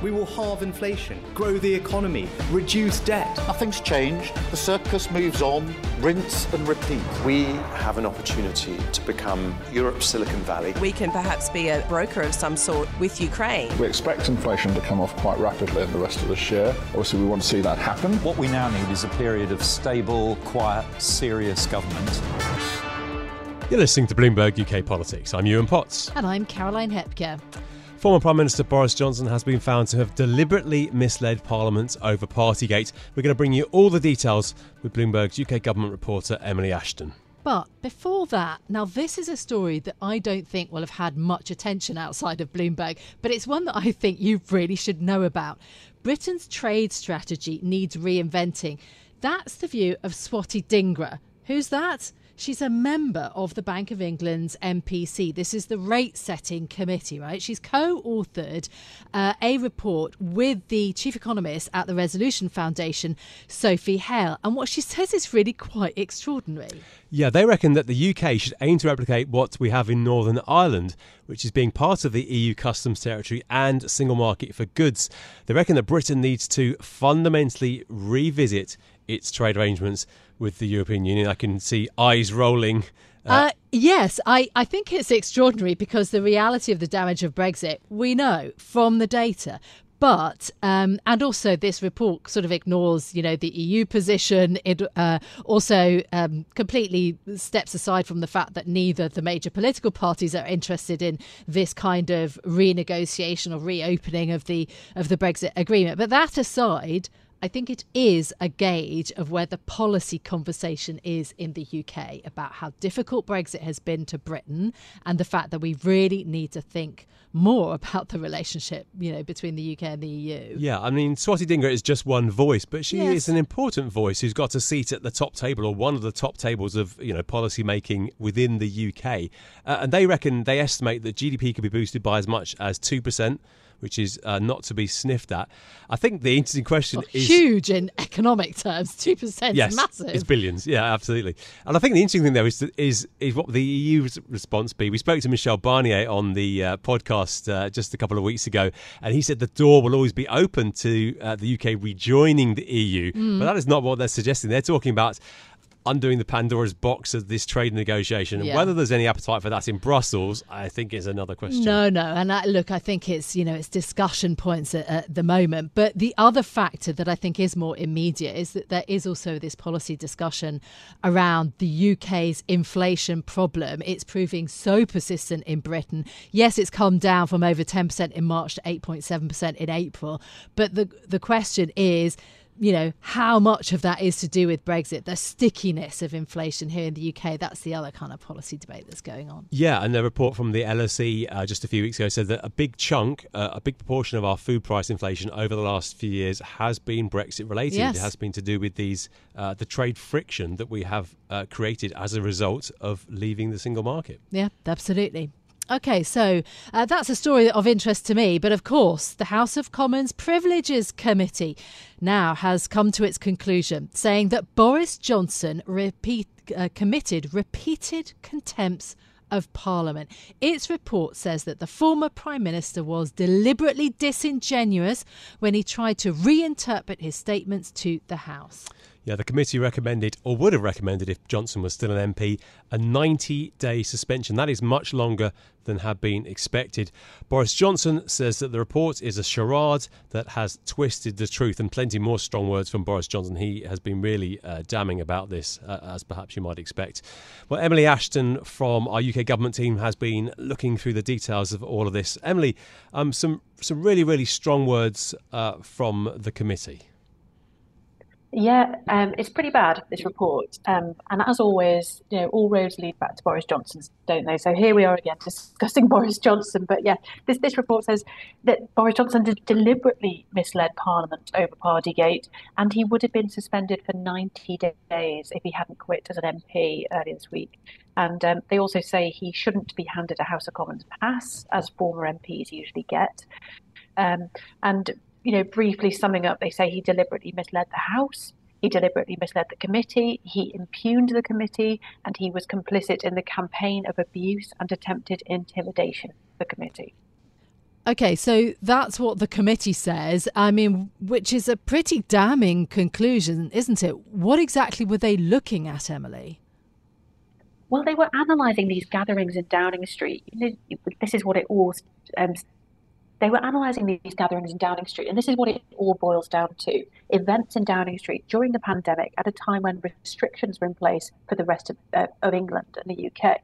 We will halve inflation, grow the economy, reduce debt. Nothing's changed. The circus moves on, rinse and repeat. We have an opportunity to become Europe's Silicon Valley. We can perhaps be a broker of some sort with Ukraine. We expect inflation to come off quite rapidly in the rest of this year. Obviously, we want to see that happen. What we now need is a period of stable, quiet, serious government. You're listening to Bloomberg UK Politics. I'm Yuan Potts. And I'm Caroline Hepker. Former Prime Minister Boris Johnson has been found to have deliberately misled Parliament over Partygate. We're going to bring you all the details with Bloomberg's UK government reporter Emily Ashton. But before that, now this is a story that I don't think will have had much attention outside of Bloomberg, but it's one that I think you really should know about. Britain's trade strategy needs reinventing. That's the view of Swati Dhingra. Who's that? She's a member of the Bank of England's MPC. This is the rate setting committee, right? She's co authored uh, a report with the chief economist at the Resolution Foundation, Sophie Hale. And what she says is really quite extraordinary. Yeah, they reckon that the UK should aim to replicate what we have in Northern Ireland, which is being part of the EU customs territory and single market for goods. They reckon that Britain needs to fundamentally revisit its trade arrangements with the European Union. I can see eyes rolling. Uh, uh, yes, I, I think it's extraordinary because the reality of the damage of Brexit, we know from the data. But um, and also this report sort of ignores, you know, the EU position. It uh, also um, completely steps aside from the fact that neither the major political parties are interested in this kind of renegotiation or reopening of the of the Brexit agreement. But that aside, I think it is a gauge of where the policy conversation is in the UK about how difficult Brexit has been to Britain and the fact that we really need to think more about the relationship, you know, between the UK and the EU. Yeah, I mean, Swati Dhingra is just one voice, but she yes. is an important voice who's got a seat at the top table or one of the top tables of, you know, policy making within the UK. Uh, and they reckon, they estimate that GDP could be boosted by as much as 2% which is uh, not to be sniffed at. I think the interesting question well, is huge in economic terms. Two percent, yes, massive. It's billions. Yeah, absolutely. And I think the interesting thing there is is is what the EU's response be. We spoke to Michel Barnier on the uh, podcast uh, just a couple of weeks ago, and he said the door will always be open to uh, the UK rejoining the EU. Mm. But that is not what they're suggesting. They're talking about undoing the Pandora's box of this trade negotiation. And yeah. whether there's any appetite for that in Brussels, I think is another question. No, no. And I, look, I think it's, you know, it's discussion points at, at, the moment. But the other factor that I think is more immediate is that there is also this policy discussion around the UK's inflation problem. It's proving so persistent in Britain. Yes, it's come down from over 10% in March to 8.7% in April. But the, the question is, you know, how much of that is to do with Brexit, the stickiness of inflation here in the UK. That's the other kind of policy debate that's going on. Yeah, and the report from the LSE uh, just a few weeks ago said that a big chunk, uh, a big proportion of our food price inflation over the last few years has been Brexit related. Yes. It has been to do with these uh, the trade friction that we have uh, created as a result of leaving the single market. Yeah, absolutely. Okay, so uh, that's a story of interest to me. But of course, the House of Commons Privileges Committee now has come to its conclusion, saying that Boris Johnson repeat, uh, committed repeated contempts of Parliament. Its report says that the former Prime Minister was deliberately disingenuous when he tried to reinterpret his statements to the House. Yeah, the committee recommended, or would have recommended if Johnson was still an MP, a 90 day suspension. That is much longer than had been expected. Boris Johnson says that the report is a charade that has twisted the truth, and plenty more strong words from Boris Johnson. He has been really uh, damning about this, uh, as perhaps you might expect. Well, Emily Ashton from our UK government team has been looking through the details of all of this. Emily, um, some some really really strong words uh, from the committee. Yeah, um, it's pretty bad, this report. Um, and as always, you know, all roads lead back to Boris Johnson, don't they? So here we are again discussing Boris Johnson. But yeah, this, this report says that Boris Johnson deliberately misled Parliament over Partygate, and he would have been suspended for 90 days if he hadn't quit as an MP earlier this week. And um, they also say he shouldn't be handed a House of Commons pass, as former MPs usually get. Um, and you know, briefly summing up, they say he deliberately misled the House, he deliberately misled the committee, he impugned the committee, and he was complicit in the campaign of abuse and attempted intimidation of the committee. Okay, so that's what the committee says. I mean, which is a pretty damning conclusion, isn't it? What exactly were they looking at, Emily? Well, they were analysing these gatherings in Downing Street. This is what it all um, they were analysing these gatherings in Downing Street, and this is what it all boils down to events in Downing Street during the pandemic at a time when restrictions were in place for the rest of, uh, of England and the UK.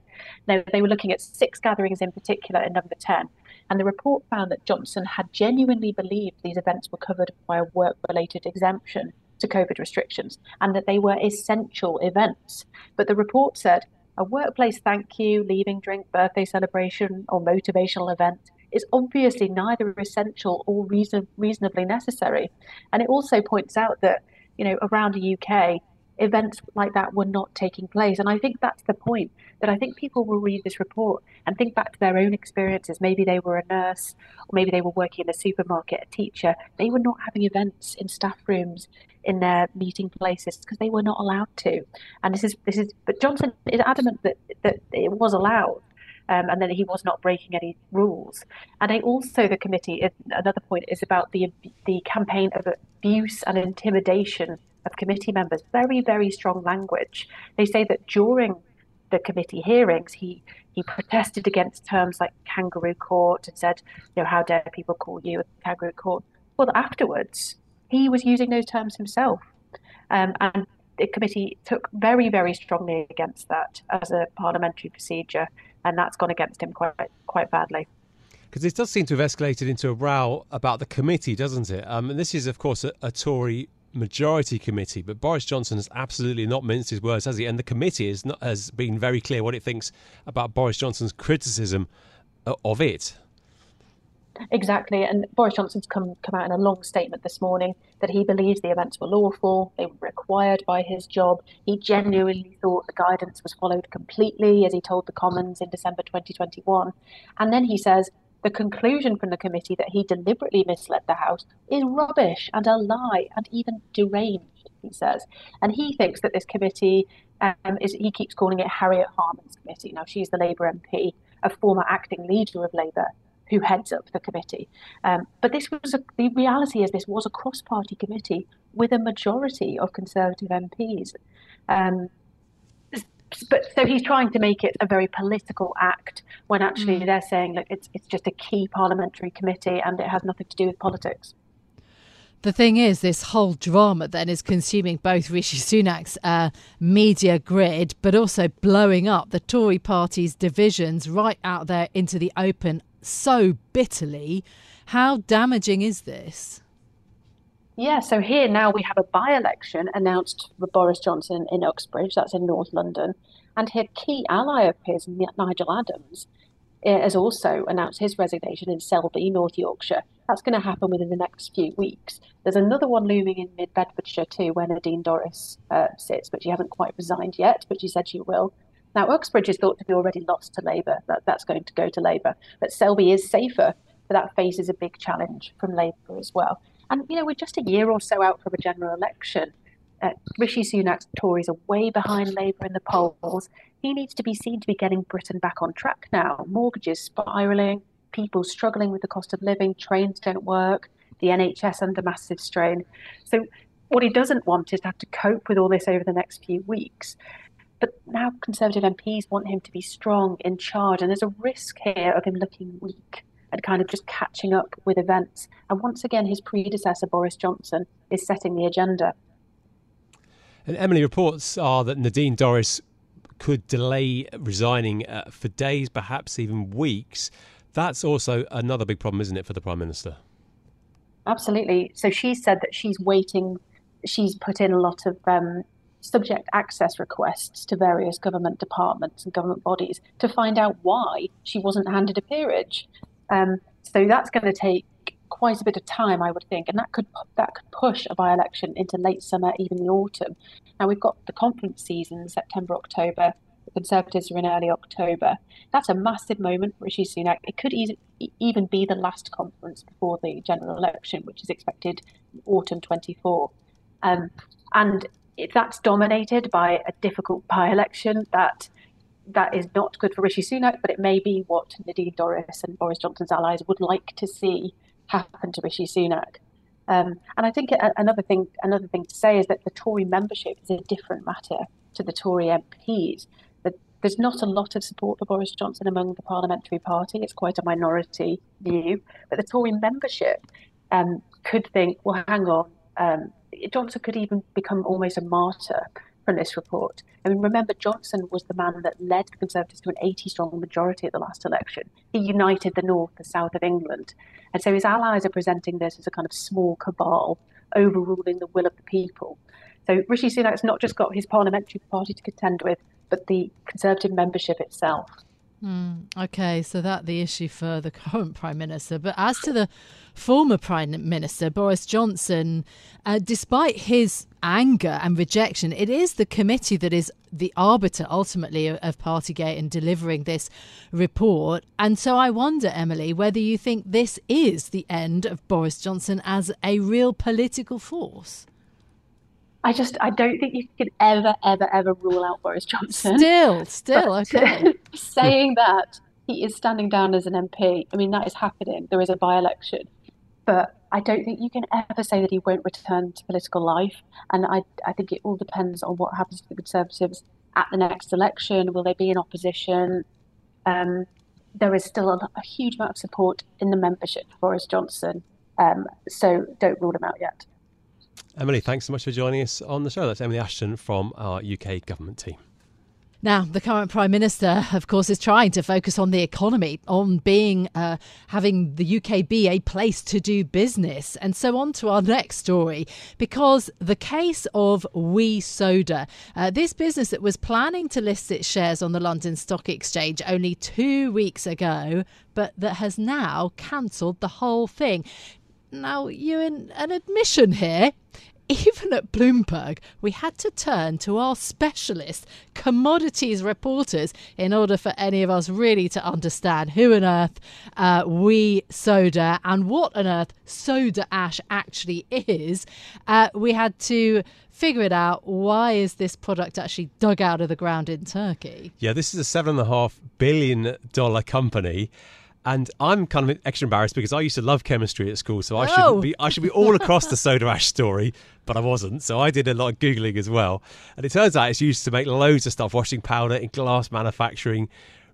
Now, they were looking at six gatherings in particular in number 10, and the report found that Johnson had genuinely believed these events were covered by a work related exemption to COVID restrictions and that they were essential events. But the report said a workplace thank you, leaving drink, birthday celebration, or motivational event is obviously neither essential or reason, reasonably necessary. And it also points out that, you know, around the UK, events like that were not taking place. And I think that's the point that I think people will read this report and think back to their own experiences. Maybe they were a nurse, or maybe they were working in a supermarket, a teacher. They were not having events in staff rooms, in their meeting places because they were not allowed to. And this is this is. But Johnson is adamant that that it was allowed um, and then he was not breaking any rules. And I also, the committee, another point is about the the campaign of abuse and intimidation of committee members. Very, very strong language. They say that during the committee hearings, he he protested against terms like kangaroo court and said, you know, how dare people call you a kangaroo court? Well, afterwards, he was using those terms himself. Um, and the committee took very, very strongly against that as a parliamentary procedure and that's gone against him quite quite badly. Because this does seem to have escalated into a row about the committee, doesn't it? Um, and this is, of course, a, a Tory majority committee, but Boris Johnson has absolutely not minced his words, has he? And the committee has, not, has been very clear what it thinks about Boris Johnson's criticism uh, of it. Exactly, and Boris Johnson's come come out in a long statement this morning that he believes the events were lawful, they were required by his job. He genuinely thought the guidance was followed completely, as he told the Commons in December 2021. And then he says the conclusion from the committee that he deliberately misled the House is rubbish and a lie and even deranged. He says, and he thinks that this committee um, is. He keeps calling it Harriet Harman's committee. Now she's the Labour MP, a former acting leader of Labour who heads up the committee. Um, but this was a, the reality is this was a cross-party committee with a majority of Conservative MPs. Um, but so he's trying to make it a very political act when actually mm. they're saying look it's it's just a key parliamentary committee and it has nothing to do with politics. The thing is, this whole drama then is consuming both Rishi Sunak's uh, media grid, but also blowing up the Tory party's divisions right out there into the open so bitterly. How damaging is this? Yeah, so here now we have a by election announced for Boris Johnson in Uxbridge, that's in North London, and a key ally of his, Nigel Adams, eh, has also announced his resignation in Selby, North Yorkshire. That's going to happen within the next few weeks. There's another one looming in mid Bedfordshire too, where Nadine Dorries uh, sits, but she hasn't quite resigned yet, but she said she will. Now, Uxbridge is thought to be already lost to Labour. That, that's going to go to Labour. But Selby is safer, but that faces a big challenge from Labour as well. And, you know, we're just a year or so out from a general election. Uh, Rishi Sunak's Tories are way behind Labour in the polls. He needs to be seen to be getting Britain back on track now. Mortgages spiralling, people struggling with the cost of living, trains don't work, the NHS under massive strain. So, what he doesn't want is to have to cope with all this over the next few weeks. But now Conservative MPs want him to be strong, in charge, and there's a risk here of him looking weak and kind of just catching up with events. And once again, his predecessor, Boris Johnson, is setting the agenda. And Emily, reports are that Nadine Dorries could delay resigning uh, for days, perhaps even weeks. That's also another big problem, isn't it, for the Prime Minister? Absolutely. So she said that she's waiting she's put in a lot of um, subject access requests to various government departments and government bodies to find out why she wasn't handed a peerage. Um, so that's going to take quite a bit of time, I would think, and that could that could push a by-election into late summer, even the autumn. Now we've got the conference season, September, October. The Conservatives are in early October. That's a massive moment for Rishi Sunak. It could even be the last conference before the general election, which is expected autumn 24. Um, and if that's dominated by a difficult by-election, that that is not good for Rishi Sunak, but it may be what Nadine Dorries and Boris Johnson's allies would like to see happen to Rishi Sunak. Um, and I think another thing, another thing to say is that the Tory membership is a different matter to the Tory MPs. That there's not a lot of support for Boris Johnson among the parliamentary party. It's quite a minority view. But the Tory membership um, could think, well, hang on, um, Johnson could even become almost a martyr from this report. I mean, remember, Johnson was the man that led the Conservatives to an 80 strong majority at the last election. He united the north, the south of England. And so his allies are presenting this as a kind of small cabal overruling the will of the people. So Rishi Sunak's not just got his parliamentary party to contend with, but the Conservative membership itself. Mm, okay, so that the issue for the current prime minister. But as to the former prime minister Boris Johnson, uh, despite his anger and rejection, it is the committee that is the arbiter ultimately of, of Partygate and delivering this report. And so I wonder, Emily, whether you think this is the end of Boris Johnson as a real political force. I just I don't think you can ever ever ever rule out Boris Johnson. Still, still but okay. saying that he is standing down as an MP. I mean that is happening. There is a by-election, but I don't think you can ever say that he won't return to political life. And I I think it all depends on what happens to the Conservatives at the next election. Will they be in opposition? Um, there is still a, a, huge amount of support in the membership for Boris Johnson. Um, so don't rule him out yet. Emily, thanks so much for joining us on the show. That's Emily Ashton from our UK government team. Now, the current Prime Minister, of course, is trying to focus on the economy, on being, uh, having the UK be a place to do business. And so on to our next story, because the case of WE Soda, uh, this business that was planning to list its shares on the London Stock Exchange only two weeks ago, but that has now cancelled the whole thing. Now, you're in an admission here even at Bloomberg, we had to turn to our specialist commodities reporters in order for any of us really to understand who on earth uh, WE Soda and what on earth soda ash actually is. Uh, we had to figure it out. Why is this product actually dug out of the ground in Turkey? Yeah, this is a seven and a half billion dollar company. And I'm kind of extra embarrassed because I used to love chemistry at school, so I oh. should be I should be all across the soda ash story, but I wasn't. So I did a lot of googling as well, and it turns out it's used to make loads of stuff: washing powder, in glass manufacturing,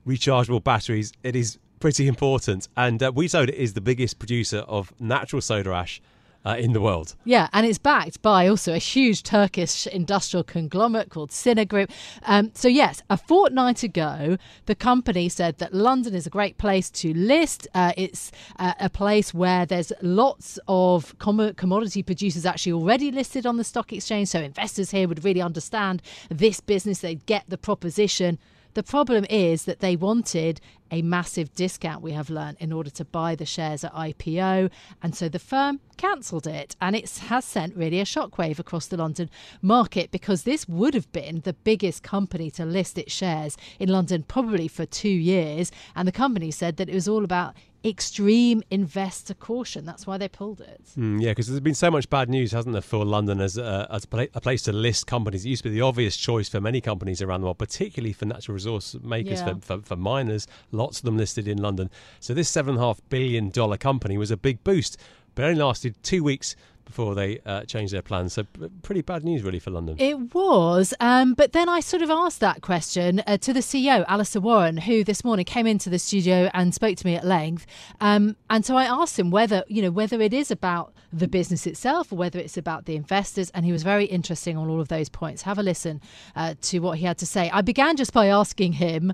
rechargeable batteries. It is pretty important, and uh, WE Soda is the biggest producer of natural soda ash uh, in the world. Yeah, and it's backed by also a huge Turkish industrial conglomerate called Ciner Group. Um, so, yes, a fortnight ago, the company said that London is a great place to list. Uh, it's uh, a place where there's lots of com- commodity producers actually already listed on the stock exchange. So, investors here would really understand this business, they'd get the proposition. The problem is that they wanted a massive discount, we have learned, in order to buy the shares at IPO. And so the firm cancelled it. And it has sent really a shockwave across the London market because this would have been the biggest company to list its shares in London probably for two years. And the company said that it was all about extreme investor caution. That's why they pulled it. Mm, yeah, because there's been so much bad news, hasn't there, for London as, a, as a place to list companies. It used to be the obvious choice for many companies around the world, particularly for natural resource makers, yeah. for, for, for miners, lots of them listed in London. So this $7.5 billion company was a big boost, but only lasted two weeks before they uh, changed their plans. So pretty bad news, really, for London. It was. Um, but then I sort of asked that question uh, to the CEO, Alasdair Warren, who this morning came into the studio and spoke to me at length. Um, and so I asked him whether, you know, whether it is about the business itself or whether it's about the investors. And he was very interesting on all of those points. Have a listen uh, to what he had to say. I began just by asking him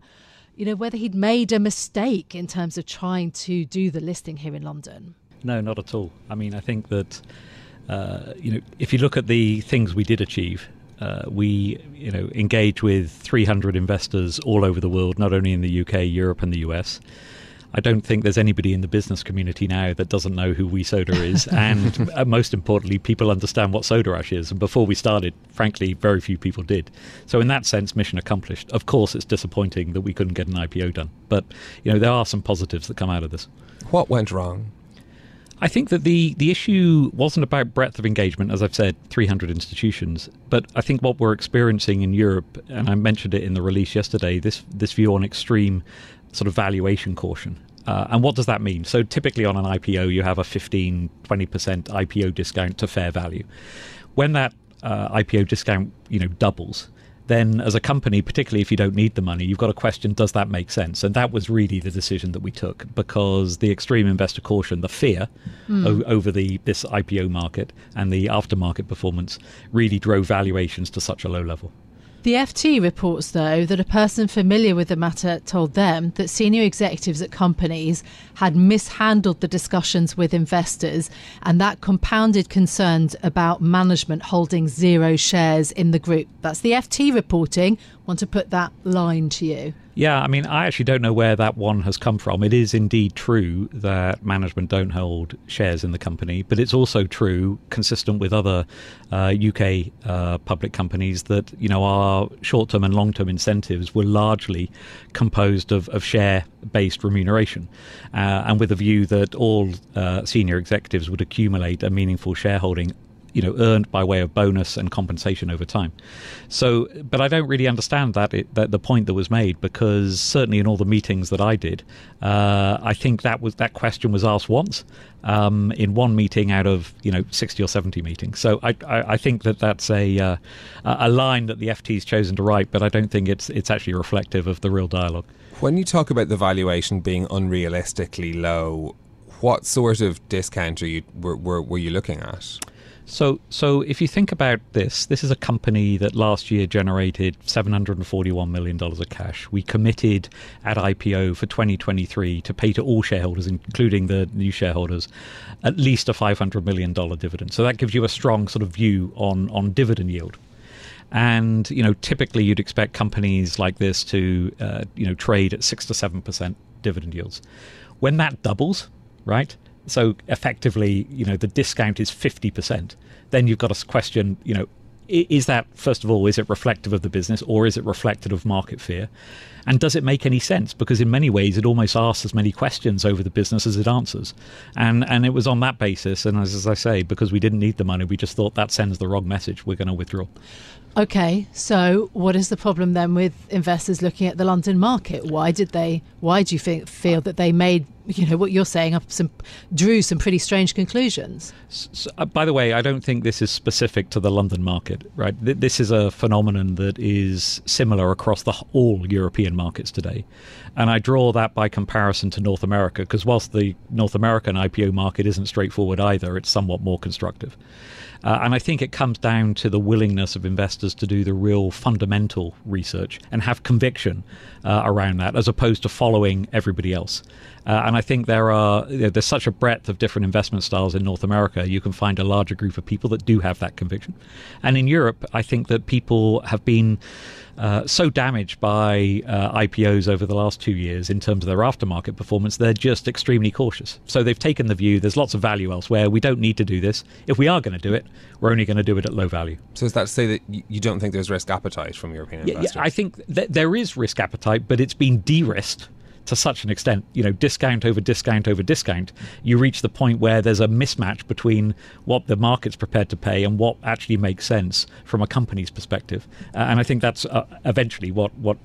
you know, whether he'd made a mistake in terms of trying to do the listing here in London. No, not at all. I mean, I think that uh, you know, if you look at the things we did achieve, uh, we, you know, engage with 300 investors all over the world, not only in the UK, Europe, and the US. I don't think there's anybody in the business community now that doesn't know who WE Soda is, and uh, most importantly, people understand what soda ash is. And before we started, frankly, very few people did. So in that sense, mission accomplished. Of course, it's disappointing that we couldn't get an IPO done, but you know there are some positives that come out of this. What went wrong? I think that the, the issue wasn't about breadth of engagement, as I've said, 300 institutions. But I think what we're experiencing in Europe, and I mentioned it in the release yesterday, this this view on extreme sort of valuation caution. Uh, and what does that mean? So typically on an IPO, you have a 15, 20% IPO discount to fair value. When that uh, IPO discount, you know, doubles, then as a company, particularly if you don't need the money, you've got to question does that make sense? And that was really the decision that we took because the extreme investor caution, the fear mm. o- over the this IPO market and the aftermarket performance really drove valuations to such a low level. The FT reports, though, that a person familiar with the matter told them that senior executives at companies had mishandled the discussions with investors, and that compounded concerns about management holding zero shares in the group. That's the FT reporting. Want to put that line to you? Yeah, I mean, I actually don't know where that one has come from. It is indeed true that management don't hold shares in the company, but it's also true, consistent with other uh, UK uh, public companies, that you know our short-term and long-term incentives were largely composed of, of share-based remuneration, uh, and with a view that all uh, senior executives would accumulate a meaningful shareholding you know earned by way of bonus and compensation over time. So, but I don't really understand that, it, that the point that was made because certainly in all the meetings that I did, uh, I think that was that question was asked once um, in one meeting out of you know sixty or seventy meetings. So I, I, I think that that's a uh, a line that the FT's chosen to write, but I don't think it's it's actually reflective of the real dialogue. When you talk about the valuation being unrealistically low, what sort of discount are you were, were, were you looking at? So, so if you think about this, this is a company that last year generated $741 million of cash. We committed at IPO for 2023 to pay to all shareholders, including the new shareholders, at least a $500 million dividend. So that gives you a strong sort of view on, on dividend yield. And you know, typically you'd expect companies like this to uh, you know trade at six to seven percent dividend yields. When that doubles, right? So effectively, you know, the discount is 50%. Then you've got to question, you know, is that first of all is it reflective of the business or is it reflective of market fear? And does it make any sense? Because in many ways it almost asks as many questions over the business as it answers. And and it was on that basis and as, as i say because we didn't need the money we just thought that sends the wrong message we're going to withdraw Okay, so what is the problem then with investors looking at the London market? Why did they? Why do you think, feel that they made, you know, what you're saying, up some, drew some pretty strange conclusions? So, uh, by the way, I don't think this is specific to the London market, right? Th- this is a phenomenon that is similar across the all European markets today, and I draw that by comparison to North America because whilst the North American IPO market isn't straightforward either, it's somewhat more constructive. Uh, and I think it comes down to the willingness of investors to do the real fundamental research and have conviction uh, around that, as opposed to following everybody else. Uh, and I think there are you know, there's such a breadth of different investment styles in North America. You can find a larger group of people that do have that conviction. And in Europe, I think that people have been uh, so damaged by uh, IPOs over the last two years in terms of their aftermarket performance, they're just extremely cautious. So they've taken the view there's lots of value elsewhere. We don't need to do this. If we are going to do it, we're only going to do it at low value. So is that to say that you don't think there's risk appetite from European investors? Yeah, I think that there is risk appetite, but it's been de-risked to such an extent, you know, discount over discount over discount, you reach the point where there's a mismatch between what the market's prepared to pay and what actually makes sense from a company's perspective. Uh, and I think that's uh, eventually what, what,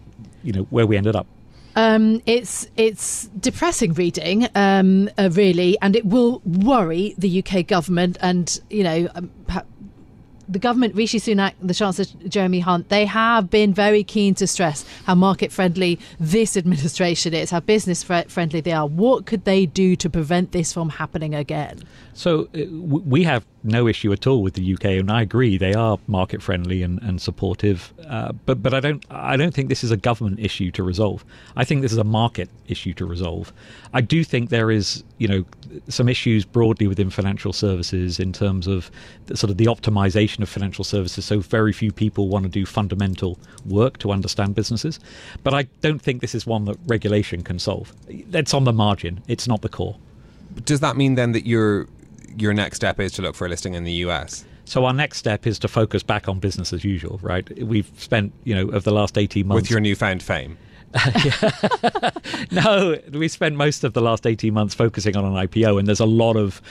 you know, where we ended up. Um, it's it's depressing reading, um, uh, really, and it will worry the UK government and you know um, the government, Rishi Sunak, the Chancellor Jeremy Hunt, they have been very keen to stress how market friendly this administration is, how business friendly they are. What could they do to prevent this from happening again? So uh, we have no issue at all with the UK, and I agree they are market friendly and, and supportive. Uh, but but I don't I don't think this is a government issue to resolve. I think this is a market issue to resolve. I do think there is you know some issues broadly within financial services in terms of the, sort of the optimization of financial services. So very few people want to do fundamental work to understand businesses. But I don't think this is one that regulation can solve. That's on the margin. It's not the core. Does that mean then that your your next step is to look for a listing in the US? So our next step is to focus back on business as usual, right? We've spent, you know, over the last 18 months with your newfound fame. no, we spent most of the last 18 months focusing on an IPO, and there's a lot of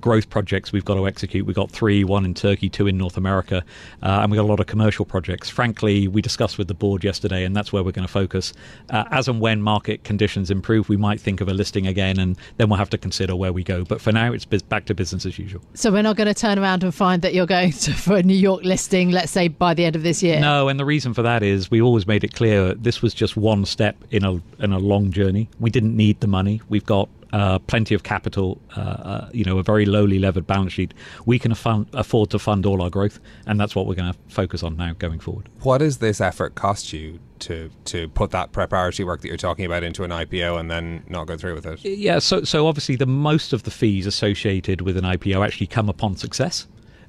growth projects we've got to execute. We've got three, one in Turkey, two in North America, uh, and we've got a lot of commercial projects. Frankly, we discussed with the board yesterday, and that's where we're going to focus. Uh, as and when market conditions improve, we might think of a listing again, and then we'll have to consider where we go. But for now, it's back to business as usual. So we're not going to turn around and find that you're going to, for a New York listing, let's say by the end of this year. No, and the reason for that is we always made it clear this was just one step in a in a long journey. We didn't need the money. We've got uh, plenty of capital, uh, uh, you know, a very lowly levered balance sheet, we can afford, afford to fund all our growth, and that's what we're going to focus on now going forward. What does this effort cost you to to put that preparatory work that you're talking about into an IPO and then not go through with it? Yeah, so so obviously the most of the fees associated with an IPO actually come upon success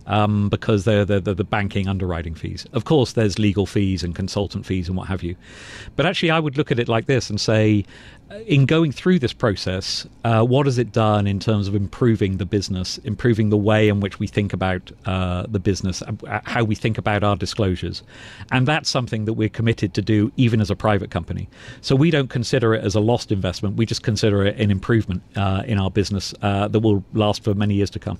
um, because they're, they're, they're, the banking underwriting fees. Of course, there's legal fees and consultant fees and what have you. But actually, I would look at it like this and say, uh, in going through this process, uh, what has it done in terms of improving the business, improving the way in which we think about uh, the business, uh, how we think about our disclosures? And that's something that we're committed to do even as a private company. So we don't consider it as a lost investment, we just consider it an improvement uh, in our business uh, that will last for many years to come.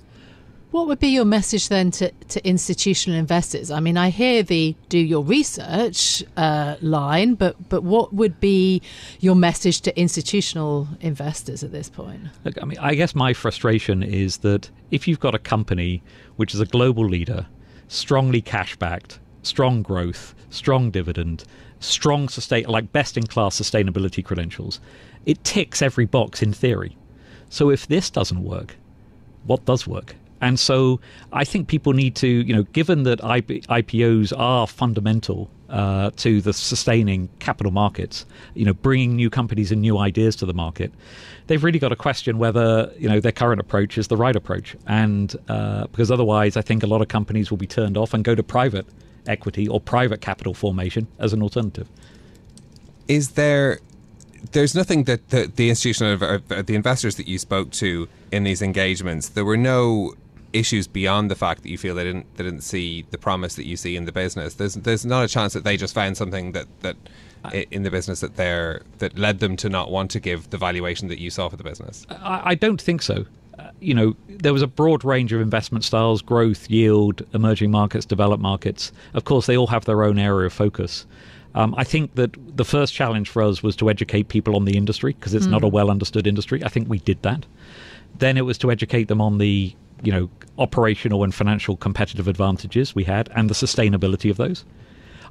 What would be your message then to, to institutional investors? I mean, I hear the do your research uh, line, but but what would be your message to institutional investors at this point? Look, I mean, I guess my frustration is that if you've got a company which is a global leader, strongly cash backed, strong growth, strong dividend, strong sustain like best in class sustainability credentials, it ticks every box in theory. So if this doesn't work, what does work? And so I think people need to, you know, given that IP, IPOs are fundamental uh, to the sustaining capital markets, you know, bringing new companies and new ideas to the market, they've really got to question whether, you know, their current approach is the right approach. And uh, because otherwise, I think a lot of companies will be turned off and go to private equity or private capital formation as an alternative. Is there there's nothing that the, the institutional the investors that you spoke to in these engagements there were no issues beyond the fact that you feel they didn't they didn't see the promise that you see in the business. There's there's not a chance that they just found something that that in the business that they're that led them to not want to give the valuation that you saw for the business. I, I don't think so. Uh, you know, there was a broad range of investment styles: growth, yield, emerging markets, developed markets. Of course, they all have their own area of focus. Um, I think that the first challenge for us was to educate people on the industry because it's mm. not a well understood industry. I think we did that. Then it was to educate them on the you know operational and financial competitive advantages we had and the sustainability of those.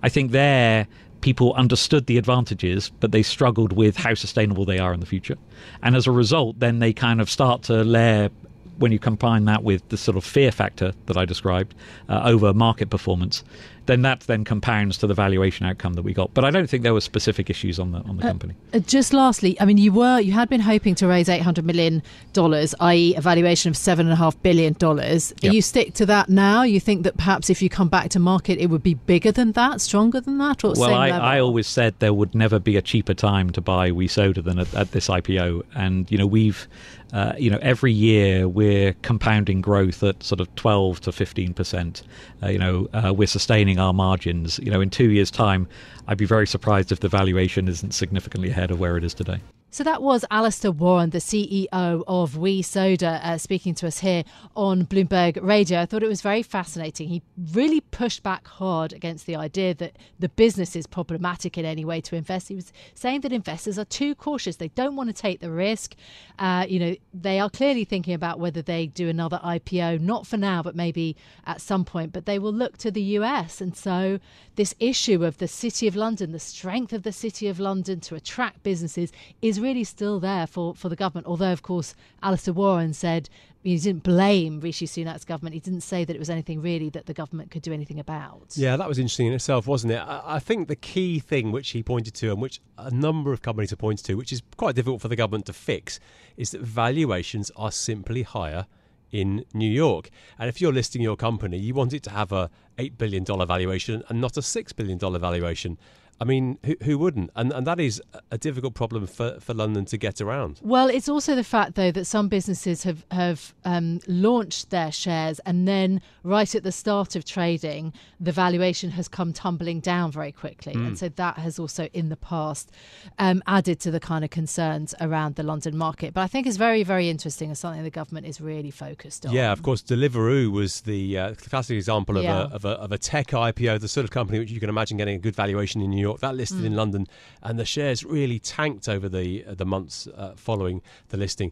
I think there people understood the advantages, but they struggled with how sustainable they are in the future. And as a result, then they kind of start to layer when you combine that with the sort of fear factor that I described uh, over market performance, then that then compounds to the valuation outcome that we got. But I don't think there were specific issues on the on the uh, company. Uh, just lastly, I mean, you were you had been hoping to raise eight hundred million dollars, i.e., a valuation of seven and a half billion dollars. Yep. You stick to that now. You think that perhaps if you come back to market, it would be bigger than that, stronger than that, or well, I, I, always said there would never be a cheaper time to buy WE Soda than at, at this IPO, and you know we've uh, you know, every year we're compounding growth at sort of 12 to 15 percent. Uh, you know, uh, we're sustaining our margins. You know, in two years' time, I'd be very surprised if the valuation isn't significantly ahead of where it is today. So that was Alasdair Warren, the CEO of WE Soda, uh, speaking to us here on Bloomberg Radio. I thought it was very fascinating. He really pushed back hard against the idea that the business is problematic in any way to invest. He was saying that investors are too cautious; they don't want to take the risk. Uh, you know, they are clearly thinking about whether they do another IPO, not for now, but maybe at some point. But they will look to the US, and so this issue of the City of London, the strength of the City of London to attract businesses, is really still there for, for the government. Although, of course, Alasdair Warren said he didn't blame Rishi Sunak's government. He didn't say that it was anything really that the government could do anything about. Yeah, that was interesting in itself, wasn't it? I, I think the key thing which he pointed to, and which a number of companies have pointed to, which is quite difficult for the government to fix, is that valuations are simply higher in New York. And if you're listing your company, you want it to have a $8 billion valuation and not a $6 billion valuation. I mean, who, who wouldn't? And and that is a difficult problem for, for London to get around. Well, it's also the fact, though, that some businesses have have um, launched their shares, and then right at the start of trading, the valuation has come tumbling down very quickly, mm. and so that has also, in the past, um, added to the kind of concerns around the London market. But I think it's very, very interesting and something the government is really focused on. Yeah, of course, Deliveroo was the uh, classic example of, yeah. a, of, a, of a tech IPO, the sort of company which you can imagine getting a good valuation in New York. That listed mm. in London, and the shares really tanked over the uh, the months uh, following the listing.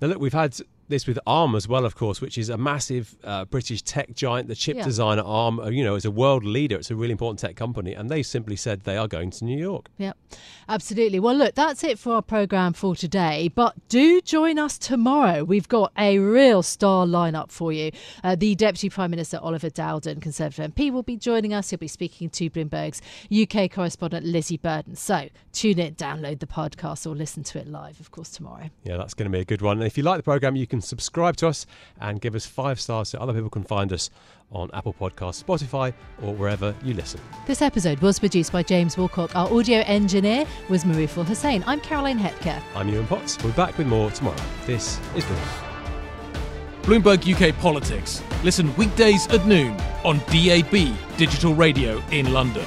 Now, look, we've had this with ARM as well, of course, which is a massive uh, British tech giant. The chip yeah. designer ARM, uh, you know, is a world leader. It's a really important tech company, and they simply said they are going to New York. Yeah, absolutely. Well, look, that's it for our program for today. But do join us tomorrow. We've got a real star lineup for you. Uh, the Deputy Prime Minister Oliver Dowden, Conservative MP, will be joining us. He'll be speaking to Bloomberg's UK correspondent Lizzie Burden. So tune in, download the podcast, or listen to it live, of course, tomorrow. Yeah, that's going to be a good one. And if you like the program, you can can subscribe to us and give us five stars so other people can find us on Apple Podcasts, Spotify, or wherever you listen. This episode was produced by James Wilcock. Our audio engineer was Maruful Hussain. I'm Caroline Hepker. I'm Yuan Potts. We'll be back with more tomorrow. This is Bloomberg. Bloomberg UK Politics. Listen weekdays at noon on DAB Digital Radio in London.